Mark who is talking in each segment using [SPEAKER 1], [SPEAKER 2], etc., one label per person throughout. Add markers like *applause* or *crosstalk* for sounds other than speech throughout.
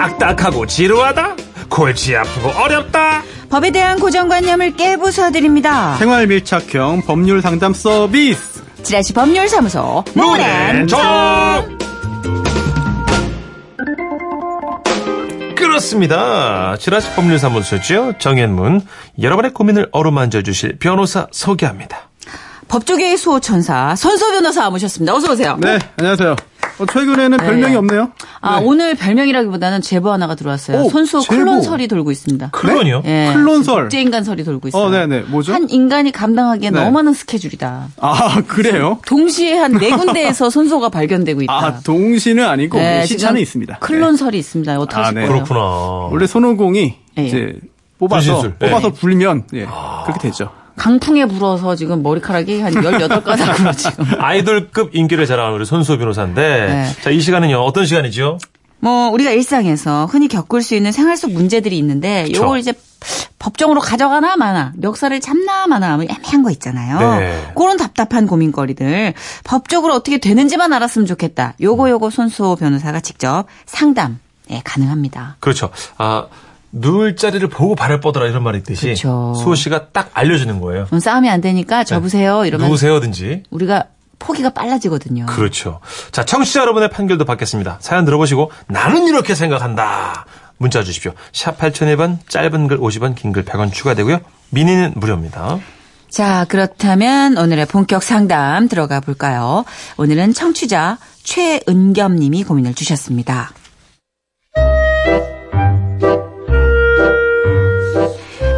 [SPEAKER 1] 딱딱하고 지루하다? 골치 아프고 어렵다?
[SPEAKER 2] 법에 대한 고정관념을 깨부숴드립니다.
[SPEAKER 3] 생활 밀착형 법률 상담 서비스.
[SPEAKER 2] 지라시 법률사무소
[SPEAKER 1] 문앤정 그렇습니다. 지라시 법률사무소죠. 정현문. 여러분의 고민을 어루만져 주실 변호사 소개합니다.
[SPEAKER 2] 법조계의 수호천사 선소 변호사 모셨습니다. 어서 오세요.
[SPEAKER 3] 네, 안녕하세요. 어, 최근에는 별명이 없네요.
[SPEAKER 2] 아
[SPEAKER 3] 네.
[SPEAKER 2] 오늘 별명이라기보다는 제보 하나가 들어왔어요.
[SPEAKER 3] 오,
[SPEAKER 2] 손수
[SPEAKER 3] 제보.
[SPEAKER 2] 클론설이 돌고 있습니다.
[SPEAKER 1] 클론이요?
[SPEAKER 2] 예,
[SPEAKER 3] 클론설.
[SPEAKER 2] 국제 인간설이 돌고 있어요.
[SPEAKER 3] 어, 네네. 뭐죠?
[SPEAKER 2] 한 인간이 감당하기엔
[SPEAKER 3] 네.
[SPEAKER 2] 너무 많은 스케줄이다.
[SPEAKER 3] 아, 그래요?
[SPEAKER 2] 동시에 한 네 군데에서 *laughs* 손소가 발견되고 있다.
[SPEAKER 3] 아, 동시는 아니고
[SPEAKER 2] 네,
[SPEAKER 3] 시차는 있습니다. 네.
[SPEAKER 2] 클론설이 있습니다. 어떻게
[SPEAKER 3] 아,
[SPEAKER 2] 하실
[SPEAKER 3] 네.
[SPEAKER 2] 거예요?
[SPEAKER 1] 그렇구나.
[SPEAKER 3] 원래 손오공이
[SPEAKER 2] 예.
[SPEAKER 3] 이제 뽑아서
[SPEAKER 1] 분신술.
[SPEAKER 3] 뽑아서
[SPEAKER 1] 네.
[SPEAKER 3] 불면 예, 그렇게 되죠.
[SPEAKER 2] 강풍에 불어서 지금 머리카락이 한 18가닥으로 *laughs* 지금.
[SPEAKER 1] 아이돌급 인기를 자랑하는 우리 손수호 변호사인데,
[SPEAKER 2] 네.
[SPEAKER 1] 자, 이 시간은요, 어떤 시간이죠?
[SPEAKER 2] 뭐 우리가 일상에서 흔히 겪을 수 있는 생활 속 문제들이 있는데
[SPEAKER 1] 그쵸.
[SPEAKER 2] 요걸 이제 법정으로 가져가나 마나 멱살을 잡나 마나 하면 애매한 거 있잖아요.
[SPEAKER 1] 네.
[SPEAKER 2] 그런 답답한 고민거리들 법적으로 어떻게 되는지만 알았으면 좋겠다. 요거 요거 손수호 변호사가 직접 상담 예, 가능합니다.
[SPEAKER 1] 그렇죠. 아, 누울 자리를 보고 발을 뻗어라 이런 말이 있듯이
[SPEAKER 2] 그쵸.
[SPEAKER 1] 수호 씨가 딱 알려주는 거예요.
[SPEAKER 2] 그럼 싸움이 안 되니까 접으세요 이러면
[SPEAKER 1] 누우세요든지.
[SPEAKER 2] 우리가 포기가 빨라지거든요.
[SPEAKER 1] 그렇죠. 자, 청취자 여러분의 판결도 받겠습니다. 사연 들어보시고 나는 이렇게 생각한다. 문자 주십시오. 샵 8001번, 짧은 글 50원, 긴 글 100원 추가되고요. 미니는 무료입니다.
[SPEAKER 2] 자, 그렇다면 오늘의 본격 상담 들어가 볼까요? 오늘은 청취자 최은겸 님이 고민을 주셨습니다.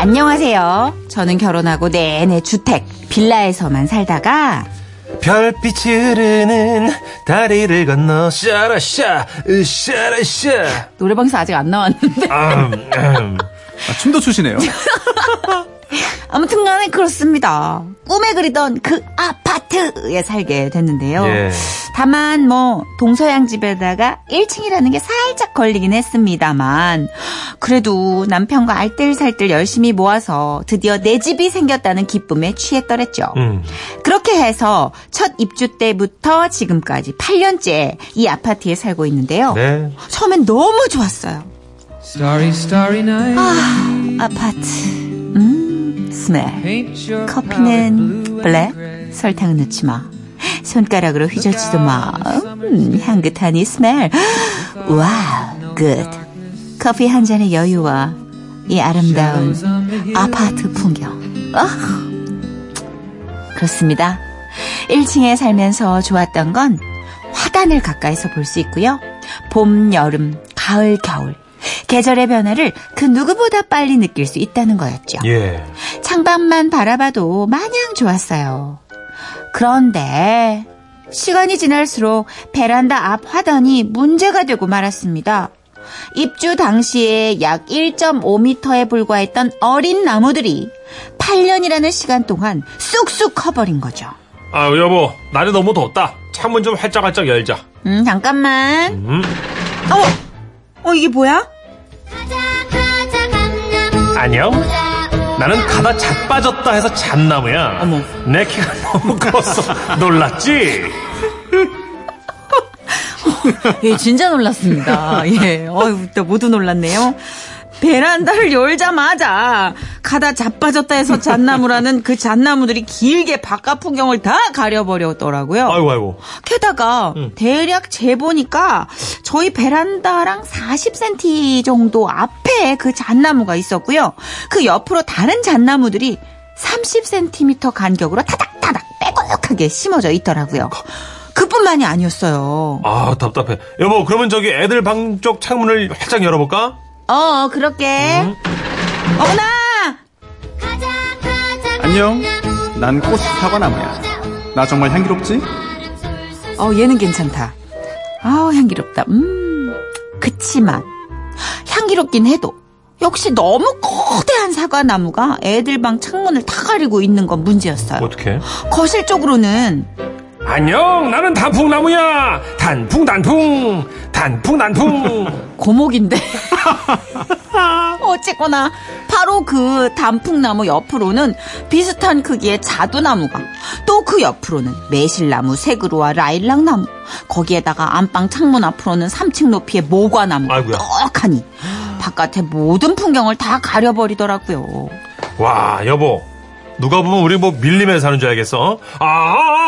[SPEAKER 2] 안녕하세요. 저는 결혼하고 내내 주택, 빌라에서만 살다가
[SPEAKER 1] 별빛 흐르는 다리를 건너 샤라샤 샤라샤
[SPEAKER 2] 노래방에서 아직 안 나왔는데
[SPEAKER 1] 음, 음.
[SPEAKER 3] 아, 춤도 추시네요. *laughs*
[SPEAKER 2] 아무튼 간에 그렇습니다. 꿈에 그리던 그 아파트에 살게 됐는데요.
[SPEAKER 1] 예.
[SPEAKER 2] 다만 뭐 동서양 집에다가 1층이라는 게 살짝 걸리긴 했습니다만 그래도 남편과 알뜰살뜰 열심히 모아서 드디어 내 집이 생겼다는 기쁨에 취했더랬죠.
[SPEAKER 1] 음.
[SPEAKER 2] 그렇게 해서 첫 입주 때부터 지금까지 8년째 이 아파트에 살고 있는데요.
[SPEAKER 1] 네.
[SPEAKER 2] 처음엔 너무 좋았어요.
[SPEAKER 4] Starry, starry night.
[SPEAKER 2] 아, 아파트. 음, 스멜. 커피는 블랙, 설탕은 넣지 마. 손가락으로 휘저지도 마. 음, 향긋한 이 smell. Wow, good. 커피 한 잔의 여유와 이 아름다운 아파트 풍경. 아, 그렇습니다. 1층에 살면서 좋았던 건 화단을 가까이서 볼 수 있고요. 봄, 여름, 가을, 겨울. 계절의 변화를 그 누구보다 빨리 느낄 수 있다는 거였죠.
[SPEAKER 1] 예.
[SPEAKER 2] 창밖만 바라봐도 마냥 좋았어요. 그런데 시간이 지날수록 베란다 앞 화단이 문제가 되고 말았습니다. 입주 당시에 약 1.5m에 불과했던 어린 나무들이 8년이라는 시간 동안 쑥쑥 커버린 거죠.
[SPEAKER 1] 아, 여보, 날이 너무 덥다. 창문 좀 활짝활짝 열자.
[SPEAKER 2] 음, 잠깐만.
[SPEAKER 1] 음.
[SPEAKER 2] 어, 어, 이게 뭐야?
[SPEAKER 1] 안녕. 나는 가다 자빠졌다 해서 잣나무야.
[SPEAKER 2] 어머.
[SPEAKER 1] 내 키가 너무 커서 놀랐지? *laughs*
[SPEAKER 2] 예, 진짜 놀랐습니다. 예, 어유, 또 모두 놀랐네요. 베란다를 열자마자 가다 자빠졌다 해서 잣나무라는 그 잣나무들이 길게 바깥 풍경을 다 가려버렸더라고요.
[SPEAKER 1] 아이고, 아이고.
[SPEAKER 2] 게다가 대략 재보니까 저희 베란다랑 40cm 정도 앞에 그 잣나무가 있었고요. 그 옆으로 다른 잣나무들이 30cm 간격으로 타닥타닥 빼곡하게 심어져 있더라고요. 그뿐만이 아니었어요.
[SPEAKER 1] 아, 답답해. 여보, 그러면 저기 애들 방 쪽 창문을 활짝 열어볼까?
[SPEAKER 2] 어, 그렇게. 어머나!
[SPEAKER 3] 안녕. 난 꽃 사과나무야. 나 정말 향기롭지?
[SPEAKER 2] 어, 얘는 괜찮다. 아우, 향기롭다. 음, 그치만, 향기롭긴 해도, 역시 너무 거대한 사과나무가 애들 방 창문을 다 가리고 있는 건 문제였어요.
[SPEAKER 1] 어떻게?
[SPEAKER 2] 거실 쪽으로는,
[SPEAKER 1] 안녕, 나는 단풍나무야. 단풍, 단풍. 단풍, 단풍. *laughs*
[SPEAKER 2] 고목인데. *laughs* 어쨌거나, 바로 그 단풍나무 옆으로는 비슷한 크기의 자두나무가 또 그 옆으로는 매실나무, 새그루와 라일락나무 거기에다가 안방 창문 앞으로는 3층 높이의 모과나무
[SPEAKER 1] 아이고야.
[SPEAKER 2] 떡하니 바깥의 모든 풍경을 다 가려버리더라고요.
[SPEAKER 1] 와, 여보. 누가 보면 우리 뭐 밀림에 사는 줄 알겠어. 어? 아,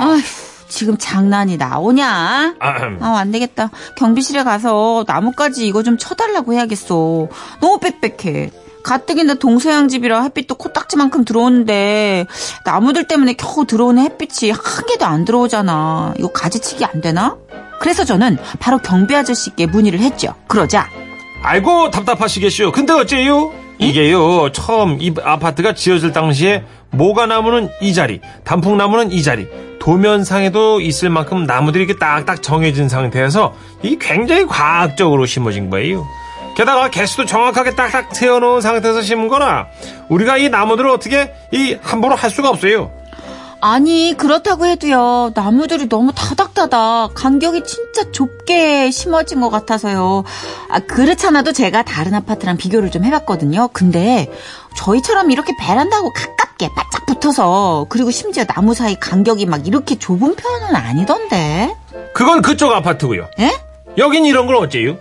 [SPEAKER 1] 아,
[SPEAKER 2] 아휴, 지금 장난이 나오냐?
[SPEAKER 1] 아.
[SPEAKER 2] 아, 안 되겠다. 경비실에 가서 나뭇가지 이거 좀 쳐달라고 해야겠어. 너무 빽빽해. 가뜩이나 동서양 집이라 햇빛도 코딱지만큼 들어오는데 나무들 때문에 겨우 들어오는 햇빛이 한 개도 안 들어오잖아. 이거 가지치기 안 되나? 그래서 저는 바로 경비 아저씨께 문의를 했죠. 그러자
[SPEAKER 1] 아이고 답답하시겠슈. 근데 어째요? 이게요 처음 이 아파트가 지어질 당시에 모가나무는 이 자리, 단풍나무는 이 자리, 도면상에도 있을 만큼 나무들이 이렇게 딱딱 정해진 상태에서 이 굉장히 과학적으로 심어진 거예요. 게다가 개수도 정확하게 딱딱 세워놓은 상태에서 심은 거라 우리가 이 나무들을 어떻게 이 함부로 할 수가 없어요.
[SPEAKER 2] 아니 그렇다고 해도요 나무들이 너무 다닥다닥 간격이 진짜 좁게 심어진 것 같아서요 아 그렇잖아도 제가 다른 아파트랑 비교를 좀 해봤거든요 근데 저희처럼 이렇게 베란다하고 가깝 게 바짝 붙어서 그리고 심지어 나무 사이 간격이 막 이렇게 좁은 편은 아니던데
[SPEAKER 1] 그건 그쪽 아파트고요.
[SPEAKER 2] 예?
[SPEAKER 1] 여긴 이런 걸 어째요?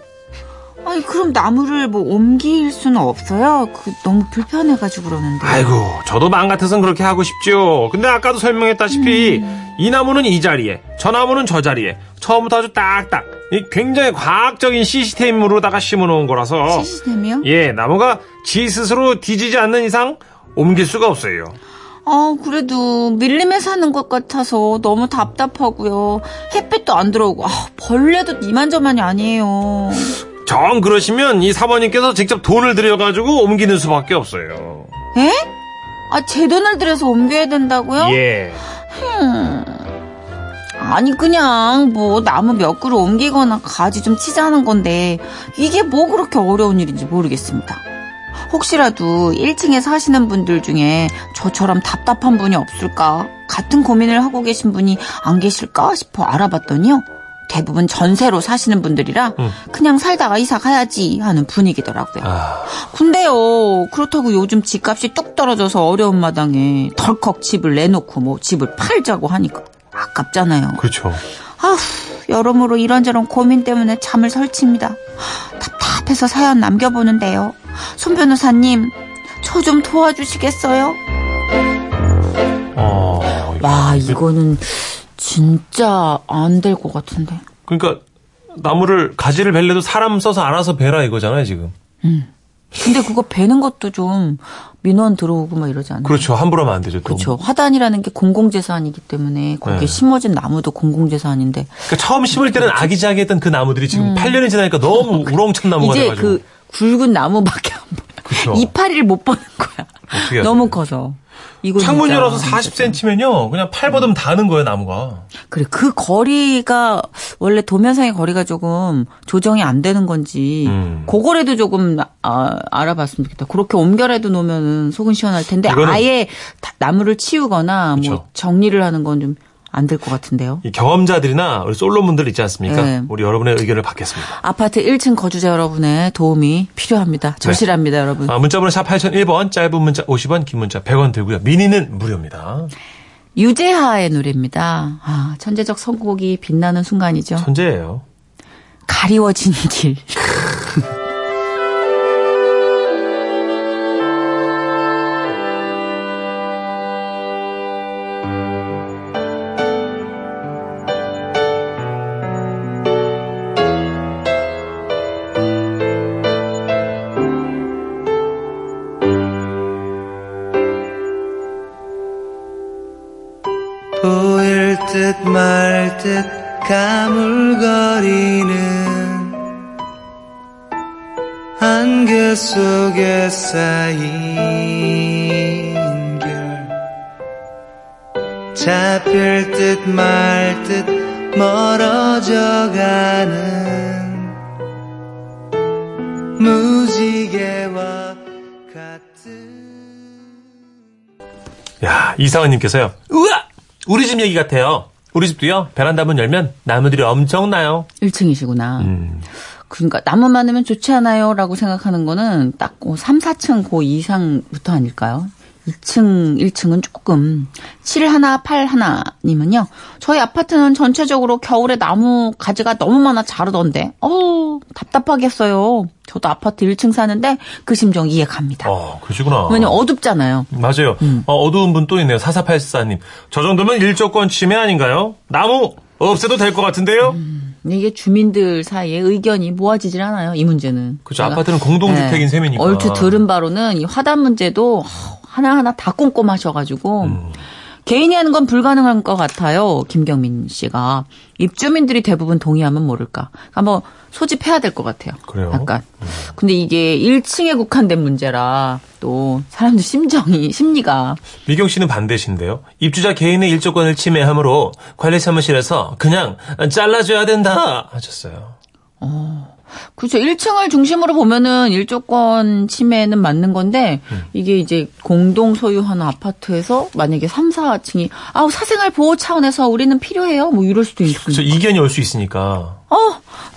[SPEAKER 2] 아니 그럼 나무를 뭐 옮길 수는 없어요 그 너무 불편해가지고 그러는데
[SPEAKER 1] 아이고, 저도 마음 같아선 그렇게 하고 싶죠. 근데 아까도 설명했다시피 이 나무는 이 자리에, 저 나무는 저 자리에, 처음부터 아주 딱딱 이 굉장히 과학적인 시스템으로다가 심어놓은 거라서
[SPEAKER 2] 시스템이요?
[SPEAKER 1] 예, 나무가 지 스스로 뒤지지 않는 이상 옮길 수가 없어요.
[SPEAKER 2] 아, 그래도 밀림에 사는 것 같아서 너무 답답하고요. 햇빛도 안 들어오고, 아, 벌레도 이만저만이 아니에요.
[SPEAKER 1] 정 그러시면 이 사모님께서 직접 돈을 들여가지고 옮기는 수밖에 없어요.
[SPEAKER 2] 에? 아, 제 돈을 들여서 옮겨야 된다고요?
[SPEAKER 1] 예.
[SPEAKER 2] 아니, 그냥 뭐 나무 몇 그루 옮기거나 가지 좀 치자는 건데, 이게 뭐 그렇게 어려운 일인지 모르겠습니다. 혹시라도 1층에 사시는 분들 중에 저처럼 답답한 분이 없을까? 같은 고민을 하고 계신 분이 안 계실까 싶어 알아봤더니요. 대부분 전세로 사시는 분들이라 그냥 살다가 이사 가야지 하는 분위기더라고요.
[SPEAKER 1] 아,
[SPEAKER 2] 근데요, 그렇다고 요즘 집값이 뚝 떨어져서 어려운 마당에 덜컥 집을 내놓고 뭐 집을 팔자고 하니까 아깝잖아요.
[SPEAKER 1] 그렇죠.
[SPEAKER 2] 아휴, 여러모로 이런저런 고민 때문에 잠을 설칩니다. 답답해서 사연 남겨보는데요. 손 변호사님, 저 좀 도와주시겠어요?
[SPEAKER 1] 어,
[SPEAKER 2] 와, 이거는 진짜 안 될 것 같은데.
[SPEAKER 1] 그러니까 나무를 가지를 벨래도 사람 써서 알아서 베라 이거잖아요 지금.
[SPEAKER 2] 근데 그거 베는 것도 좀 민원 들어오고 막 이러지 않아요?
[SPEAKER 1] 그렇죠. 함부로 하면 안 되죠. 또.
[SPEAKER 2] 그렇죠. 화단이라는 게 공공재산이기 때문에 거기에
[SPEAKER 1] 네.
[SPEAKER 2] 심어진 나무도 공공재산인데
[SPEAKER 1] 그러니까 처음 심을 때는 아기자기했던 그 나무들이 지금 8년이 지나니까 너무 *laughs* 우렁찬 나무가
[SPEAKER 2] 음. 이제
[SPEAKER 1] 돼가지고.
[SPEAKER 2] 그 굵은 나무밖에 안 보여.
[SPEAKER 1] 그쵸.
[SPEAKER 2] 이파리를 못 보는 거야. 너무? 커서. 이거
[SPEAKER 1] 창문
[SPEAKER 2] 진짜
[SPEAKER 1] 열어서 40cm면요. 그냥 팔 벗으면 다는 거예요, 나무가.
[SPEAKER 2] 그래 그 거리가 원래 도면상의 거리가 조금 조정이 안 되는 건지
[SPEAKER 1] 음.
[SPEAKER 2] 그거라도 조금 아, 알아봤으면 좋겠다. 그렇게 옮겨라도 놓으면은 속은 시원할 텐데
[SPEAKER 1] 이거는-
[SPEAKER 2] 아예 다- 나무를 치우거나 뭐
[SPEAKER 1] 그쵸.
[SPEAKER 2] 정리를 하는 건 좀 안 될 것 같은데요.
[SPEAKER 1] 이 경험자들이나 우리 솔로분들 있지 않습니까?
[SPEAKER 2] 네.
[SPEAKER 1] 우리 여러분의 의견을 받겠습니다.
[SPEAKER 2] 아파트 1층 거주자 여러분의 도움이 필요합니다. 절실합니다, 여러분.
[SPEAKER 1] 아, 문자번호 샵 8001번, 짧은 문자 50원, 긴 문자 100원 들고요. 미니는 무료입니다.
[SPEAKER 2] 유재하의 노래입니다. 아, 천재적 선곡이 빛나는 순간이죠.
[SPEAKER 1] 천재예요.
[SPEAKER 2] 가리워진 길. *laughs*
[SPEAKER 5] 듯 말 듯 가물거리는 안개 속에 쌓인 결 잡힐 듯 말 듯 멀어져 가는 무지개와 같은
[SPEAKER 1] 야, 이상은님께서요. 우와! 우리 집 얘기 같아요. 우리 집도요, 베란다 문 열면 나무들이 엄청나요.
[SPEAKER 2] 1층이시구나.
[SPEAKER 1] 음.
[SPEAKER 2] 그러니까 나무 많으면 좋지 않아요 라고 생각하는 거는 딱 3, 4층 그 이상부터 아닐까요? 2층, 1층은 조금 7 하나, 8 하나님은요. 저희 아파트는 전체적으로 겨울에 나무 가지가 너무 많아 자르던데. 어우, 답답하겠어요. 저도 아파트 1층 사는데 그 심정 이해 갑니다.
[SPEAKER 1] 어, 그러시구나.
[SPEAKER 2] 왜냐면 어둡잖아요.
[SPEAKER 1] 맞아요. 어, 두운 분 또 있네요. 4484님. 저 정도면 일조권 침해 아닌가요? 나무 없애도 될 것 같은데요?
[SPEAKER 2] 근데 이게 주민들 사이에 의견이 모아지질 않아요. 이 문제는.
[SPEAKER 1] 그죠.
[SPEAKER 2] 제가
[SPEAKER 1] 아파트는 공동주택인
[SPEAKER 2] 네.
[SPEAKER 1] 셈이니까.
[SPEAKER 2] 얼추 들은 바로는 이 화단 문제도 하나하나 다 꼼꼼하셔가지고
[SPEAKER 1] 음.
[SPEAKER 2] 개인이 하는 건 불가능한 것 같아요. 김경민 씨가 입주민들이 대부분 동의하면 모를까. 한번 소집해야 될 것 같아요.
[SPEAKER 1] 그래요?
[SPEAKER 2] 약간. 근데 이게 1층에 국한된 문제라 또 사람들 심정이 심리가
[SPEAKER 1] 미경 씨는 반대신데요. 입주자 개인의 일조권을 침해하므로 관리 사무실에서 그냥 잘라줘야 된다 하셨어요.
[SPEAKER 2] 그렇죠. 1층을 중심으로 보면은 일조권 침해는 맞는 건데
[SPEAKER 1] 음.
[SPEAKER 2] 이게 이제 공동 소유하는 아파트에서 만약에 3, 4층이 아우 사생활 보호 차원에서 우리는 필요해요. 뭐 이럴 수도 있고.
[SPEAKER 1] 그래서 이견이 올 수 있으니까.
[SPEAKER 2] 어,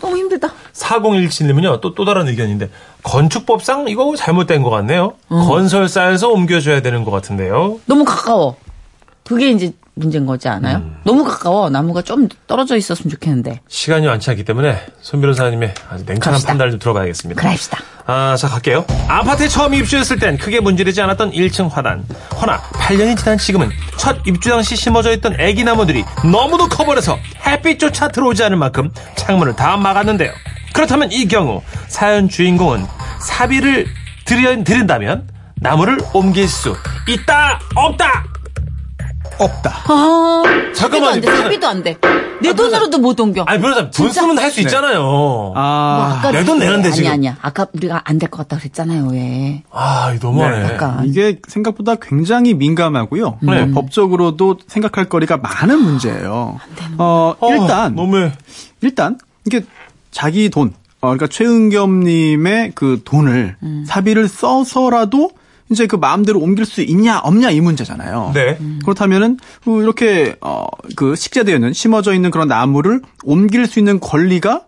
[SPEAKER 2] 너무 힘들다.
[SPEAKER 1] 4017님은요, 또, 또 다른 의견인데, 건축법상 이거 잘못된 것 같네요.
[SPEAKER 2] 음.
[SPEAKER 1] 건설사에서 옮겨줘야 되는 것 같은데요.
[SPEAKER 2] 너무 가까워. 그게 이제 문제인 거지 않아요?
[SPEAKER 1] 음.
[SPEAKER 2] 너무 가까워. 나무가 좀 떨어져 있었으면 좋겠는데.
[SPEAKER 1] 시간이 많지 않기 때문에, 손 변호사님의 아주 냉철한
[SPEAKER 2] 갑시다.
[SPEAKER 1] 판단을 좀 들어가야겠습니다.
[SPEAKER 2] 그럽시다.
[SPEAKER 1] 아, 자, 갈게요. 아파트에 처음 입주했을 땐 크게 문제되지 않았던 1층 화단. 허나, 8년이 지난 지금은 첫 입주 당시 심어져 있던 애기 나무들이 너무도 커버려서 햇빛조차 들어오지 않을 만큼 창문을 다 막았는데요. 그렇다면 이 경우, 사연 주인공은 사비를 들여, 들인다면 나무를 옮길 수 있다, 없다!
[SPEAKER 3] 없다.
[SPEAKER 2] 아,
[SPEAKER 1] 잠깐만 요,
[SPEAKER 2] 사비도 안 돼.
[SPEAKER 1] 변호사.
[SPEAKER 2] 사비도 안 돼. 내 돈으로도 못 옮겨.
[SPEAKER 1] 아니, 변호사님, 돈
[SPEAKER 2] 진짜?
[SPEAKER 1] 쓰면 할 수 있잖아요.
[SPEAKER 2] 뭐
[SPEAKER 3] 아,
[SPEAKER 2] 아까
[SPEAKER 1] 내돈 내는데,
[SPEAKER 2] 아니,
[SPEAKER 1] 지금.
[SPEAKER 2] 아니야. 아까 우리가 안 될 것 같다 그랬잖아요. 왜?
[SPEAKER 1] 아, 이거 너무하네.
[SPEAKER 3] 네.
[SPEAKER 2] 아까.
[SPEAKER 3] 이게 생각보다 굉장히 민감하고요.
[SPEAKER 1] 네.
[SPEAKER 3] 네, 법적으로도 생각할 거리가 많은 문제예요. 어,
[SPEAKER 1] 어,
[SPEAKER 3] 일단
[SPEAKER 1] 너무해.
[SPEAKER 3] 일단 이게 자기 돈, 어, 그러니까 최은겸님의 그 돈을
[SPEAKER 2] 음.
[SPEAKER 3] 사비를 써서라도 이제 그 마음대로 옮길 수 있냐 없냐 이 문제잖아요.
[SPEAKER 1] 네.
[SPEAKER 3] 그렇다면은 그 이렇게 어그 식재되어 있는 심어져 있는 그런 나무를 옮길 수 있는 권리가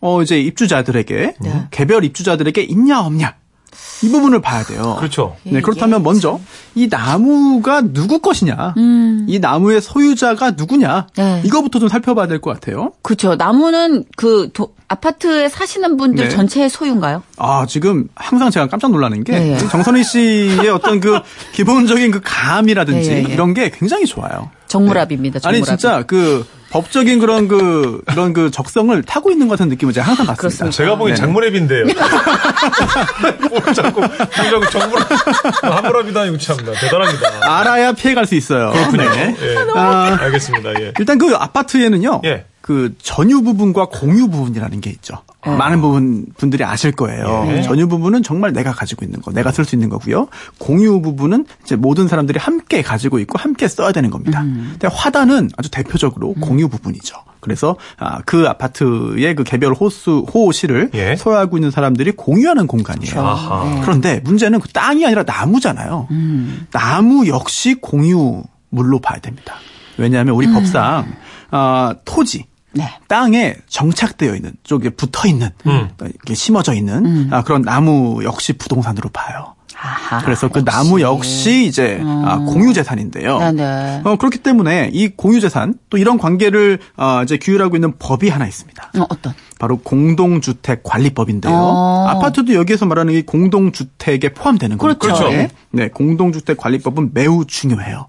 [SPEAKER 3] 어 이제 입주자들에게
[SPEAKER 2] 네.
[SPEAKER 3] 개별 입주자들에게 있냐 없냐 이 부분을 봐야 돼요.
[SPEAKER 1] 그렇죠.
[SPEAKER 3] 네, 그렇다면 먼저 이 나무가 누구 것이냐, 이 나무의 소유자가 누구냐,
[SPEAKER 2] 음. 네.
[SPEAKER 3] 이거부터 좀 살펴봐야 될 것 같아요.
[SPEAKER 2] 그렇죠. 나무는 그 도- 아파트에 사시는 분들
[SPEAKER 3] 네.
[SPEAKER 2] 전체의 소유인가요?
[SPEAKER 3] 아, 지금 항상 제가 깜짝 놀라는 게
[SPEAKER 2] 예, 예.
[SPEAKER 3] 정선희 씨의 어떤 그 기본적인 그 감이라든지
[SPEAKER 2] 예, 예, 예.
[SPEAKER 3] 이런 게 굉장히 좋아요.
[SPEAKER 2] 정물압입니다.
[SPEAKER 3] 아니
[SPEAKER 2] 정물압.
[SPEAKER 3] 진짜 그 법적인 그런 그 이런 그 적성을 타고 있는 것 같은 느낌을 제가 항상 받습니다.
[SPEAKER 2] 그렇습니다.
[SPEAKER 1] 제가 보기엔
[SPEAKER 3] 네.
[SPEAKER 1] 장문앱인데요. *laughs* 뭘 자꾸, 뭘 자꾸 정문, 하무랍이다, 이거 참나. 대단합니다.
[SPEAKER 3] 알아야 피해갈 수 있어요.
[SPEAKER 1] 그렇군요.
[SPEAKER 3] 네.
[SPEAKER 1] 예.
[SPEAKER 3] 아,
[SPEAKER 1] 알겠습니다. 예.
[SPEAKER 3] 일단 그 아파트에는요.
[SPEAKER 1] 예.
[SPEAKER 3] 그 전유 부분과 공유 부분이라는 게 있죠. 많은 부분 분들이 아실 거예요.
[SPEAKER 1] 예.
[SPEAKER 3] 전유 부분은 정말 내가 가지고 있는 거, 내가 쓸 수 있는 거고요. 공유 부분은 이제 모든 사람들이 함께 가지고 있고 함께 써야 되는 겁니다. 근데 화단은 아주 대표적으로 공유 부분이죠. 그래서 아, 그 아파트의 그 개별 호수 호실을
[SPEAKER 1] 예.
[SPEAKER 3] 소유하고 있는 사람들이 공유하는 공간이에요.
[SPEAKER 1] 아하.
[SPEAKER 3] 그런데 문제는 그 땅이 아니라 나무잖아요. 나무 역시 공유 물로 봐야 됩니다. 왜냐하면 우리 법상 아, 토지
[SPEAKER 2] 네.
[SPEAKER 3] 땅에 정착되어 있는 쪽에 붙어 있는
[SPEAKER 1] 음.
[SPEAKER 3] 이렇게 심어져 있는 아, 그런 나무 역시 부동산으로 봐요.
[SPEAKER 2] 아하,
[SPEAKER 3] 그래서 그 나무 역시 이제 아, 공유 재산인데요.
[SPEAKER 2] 네네.
[SPEAKER 3] 어, 그렇기 때문에 이 공유 재산 또 이런 관계를 어, 이제 규율하고 있는 법이 하나 있습니다.
[SPEAKER 2] 어, 어떤?
[SPEAKER 3] 바로 공동주택 관리법인데요.
[SPEAKER 2] 어.
[SPEAKER 3] 아파트도 여기에서 말하는 이 공동주택에 포함되는 거죠.
[SPEAKER 2] 그렇죠.
[SPEAKER 3] 네. 네, 공동주택 관리법은 매우 중요해요.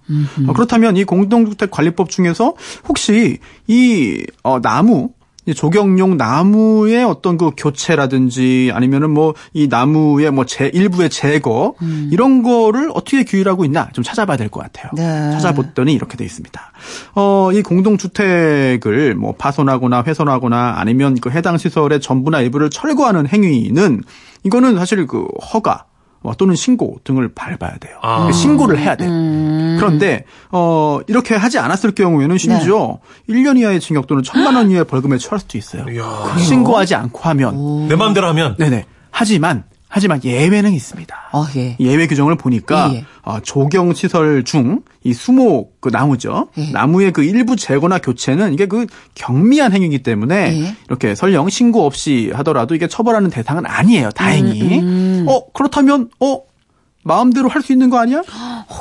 [SPEAKER 3] 어, 그렇다면 이 공동주택 관리법 중에서 혹시 이 어, 나무 이 조경용 나무의 어떤 그 교체라든지 아니면은 뭐 이 나무의 뭐 제, 일부의 제거 이런 거를 어떻게 규율하고 있나 좀 찾아봐야 될 것 같아요.
[SPEAKER 2] 네.
[SPEAKER 3] 찾아봤더니 이렇게 돼 있습니다. 어, 이 공동주택을 뭐 파손하거나 훼손하거나 아니면 그 해당 시설의 전부나 일부를 철거하는 행위는 이거는 사실 그 허가 어, 또는 신고 등을 밟아야 돼요.
[SPEAKER 1] 아.
[SPEAKER 3] 신고를 해야 돼요. 그런데 어 이렇게 하지 않았을 경우에는 심지어 1년 이하의 징역 또는 1천만 원 이하의 벌금에 처할 수도 있어요.
[SPEAKER 1] 이야.
[SPEAKER 3] 신고하지 않고 하면
[SPEAKER 1] 내 마음대로 하면.
[SPEAKER 3] 네네. 하지만 하지만 예외는 있습니다.
[SPEAKER 2] 어, 예.
[SPEAKER 3] 예외 규정을 보니까
[SPEAKER 2] 예, 예.
[SPEAKER 3] 어, 조경 시설 중 이 수목 그 나무죠.
[SPEAKER 2] 예.
[SPEAKER 3] 나무의 그 일부 제거나 교체는 이게 그 경미한 행위이기 때문에
[SPEAKER 2] 예.
[SPEAKER 3] 이렇게 설령 신고 없이 하더라도 이게 처벌하는 대상은 아니에요. 다행히.
[SPEAKER 2] 음,
[SPEAKER 3] 어 그렇다면 어 마음대로 할 수 있는 거 아니야?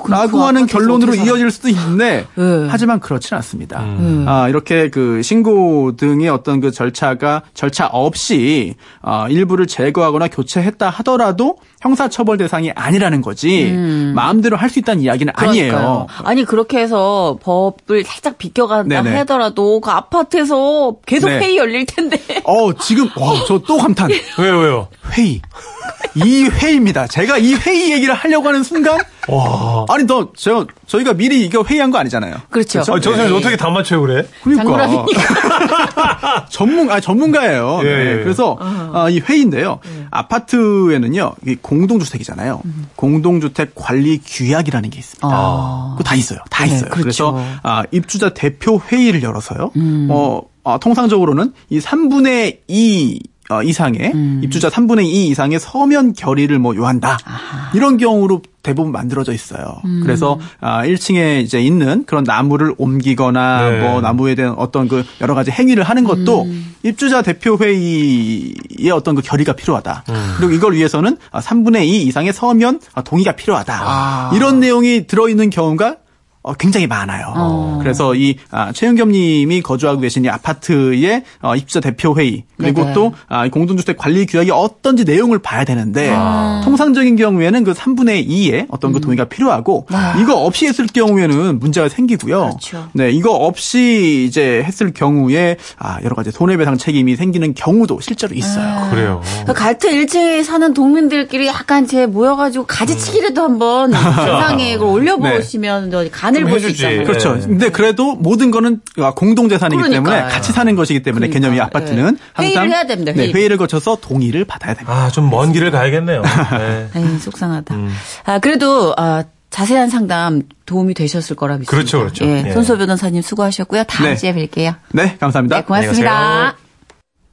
[SPEAKER 2] 그럼
[SPEAKER 3] 라고
[SPEAKER 2] 그
[SPEAKER 3] 하는 결론으로? 이어질 수도 있는데
[SPEAKER 2] 예.
[SPEAKER 3] 하지만 그렇지는 않습니다.
[SPEAKER 2] 음.
[SPEAKER 3] 아, 이렇게 그 신고 등의 어떤 그 절차가 절차 없이 아, 일부를 제거하거나 교체했다 하더라도 형사처벌 대상이 아니라는 거지 마음대로 할 수 있다는 이야기는 아니에요.
[SPEAKER 2] 음. 그러니까요. 아니 그렇게 해서 법을 살짝 비껴간다
[SPEAKER 3] 네네.
[SPEAKER 2] 하더라도 그 아파트에서 계속
[SPEAKER 3] 네.
[SPEAKER 2] 회의 열릴 텐데.
[SPEAKER 3] 어 지금 저또 감탄 *laughs*
[SPEAKER 1] 왜요, 왜요?
[SPEAKER 3] 회의 이 회의입니다. 제가 이 회의 얘기를 하려고 하는 순간
[SPEAKER 1] 와.
[SPEAKER 3] 아니 너저 저희가 미리 이거 회의한 거 아니잖아요.
[SPEAKER 2] 그렇죠.
[SPEAKER 1] 아, 정선생
[SPEAKER 2] 네.
[SPEAKER 1] 어떻게 다 맞춰요, 그래?
[SPEAKER 3] 그러니까 *laughs* 전문 아 전문가예요.
[SPEAKER 1] 예,
[SPEAKER 3] 네,
[SPEAKER 1] 예.
[SPEAKER 3] 그래서 아, 이 회의인데요. 아파트에는요 이 공동주택이잖아요. 공동주택 관리 규약이라는 게 있습니다.
[SPEAKER 2] 아.
[SPEAKER 3] 그거 다 있어요. 다
[SPEAKER 2] 네,
[SPEAKER 3] 있어요.
[SPEAKER 2] 그렇죠.
[SPEAKER 3] 래서 아, 입주자 대표 회의를 열어서요. 어, 아, 통상적으로는 이 3분의 2 어, 이상의 입주자 3분의 2 이상의 서면 결의를 뭐 요한다. 이런 경우로 대부분 만들어져 있어요. 그래서 아, 1층에 이제 있는 그런 나무를 옮기거나
[SPEAKER 1] 네.
[SPEAKER 3] 뭐 나무에 대한 어떤 그 여러 가지 행위를 하는 것도 입주자 대표 회의의 어떤 그 결의가 필요하다. 그리고 이걸 위해서는 아, 3분의 2 이상의 서면 아, 동의가 필요하다. 이런 내용이 들어 있는 경우가 어, 굉장히 많아요. 그래서 이 아, 최은겸님이 거주하고 계신 이 아파트의 어, 입주자 대표 회의 그리고
[SPEAKER 2] 네네.
[SPEAKER 3] 또 아, 이 공동주택 관리 규약이 어떤지 내용을 봐야 되는데 통상적인 경우에는 그 3분의 2의 어떤 그 동의가 필요하고 이거 없이 했을 경우에는 문제가 생기고요.
[SPEAKER 2] 그렇죠.
[SPEAKER 3] 네, 이거 없이 이제 했을 경우에 아, 여러 가지 손해배상 책임이 생기는 경우도 실제로 있어요.
[SPEAKER 1] 그래요.
[SPEAKER 2] 그 같은 1층에 사는 동민들끼리 약간 제 모여가지고 가지치기라도 한번 세상에 그걸 올려보시면 저 간을 좀볼수
[SPEAKER 1] 해주지.
[SPEAKER 2] 있잖아요.
[SPEAKER 3] 그렇죠.
[SPEAKER 1] 네.
[SPEAKER 3] 근데 그래도 모든 거는 공동 재산이기 때문에
[SPEAKER 2] 그러니까요.
[SPEAKER 3] 같이 사는 것이기 때문에
[SPEAKER 2] 그러니까.
[SPEAKER 3] 개념이 아파트는
[SPEAKER 2] 네.
[SPEAKER 3] 항상
[SPEAKER 2] 회의를 해야 됩니다,
[SPEAKER 3] 네,
[SPEAKER 2] 회의를.
[SPEAKER 3] 회의를 거쳐서 동의를 받아야 됩니다.
[SPEAKER 1] 아, 좀 먼 길을 가야겠네요. *laughs* 네.
[SPEAKER 2] 에이, 속상하다. 아, 그래도, 아, 자세한 상담 도움이 되셨을 거라 믿습니다.
[SPEAKER 1] 그렇죠, 그렇죠.
[SPEAKER 2] 예,
[SPEAKER 1] 예.
[SPEAKER 2] 손소 변호사님 수고하셨고요. 다음
[SPEAKER 3] 네.
[SPEAKER 2] 주에 뵐게요.
[SPEAKER 3] 네, 감사합니다.
[SPEAKER 2] 네, 고맙습니다.
[SPEAKER 1] 안녕히 가세요.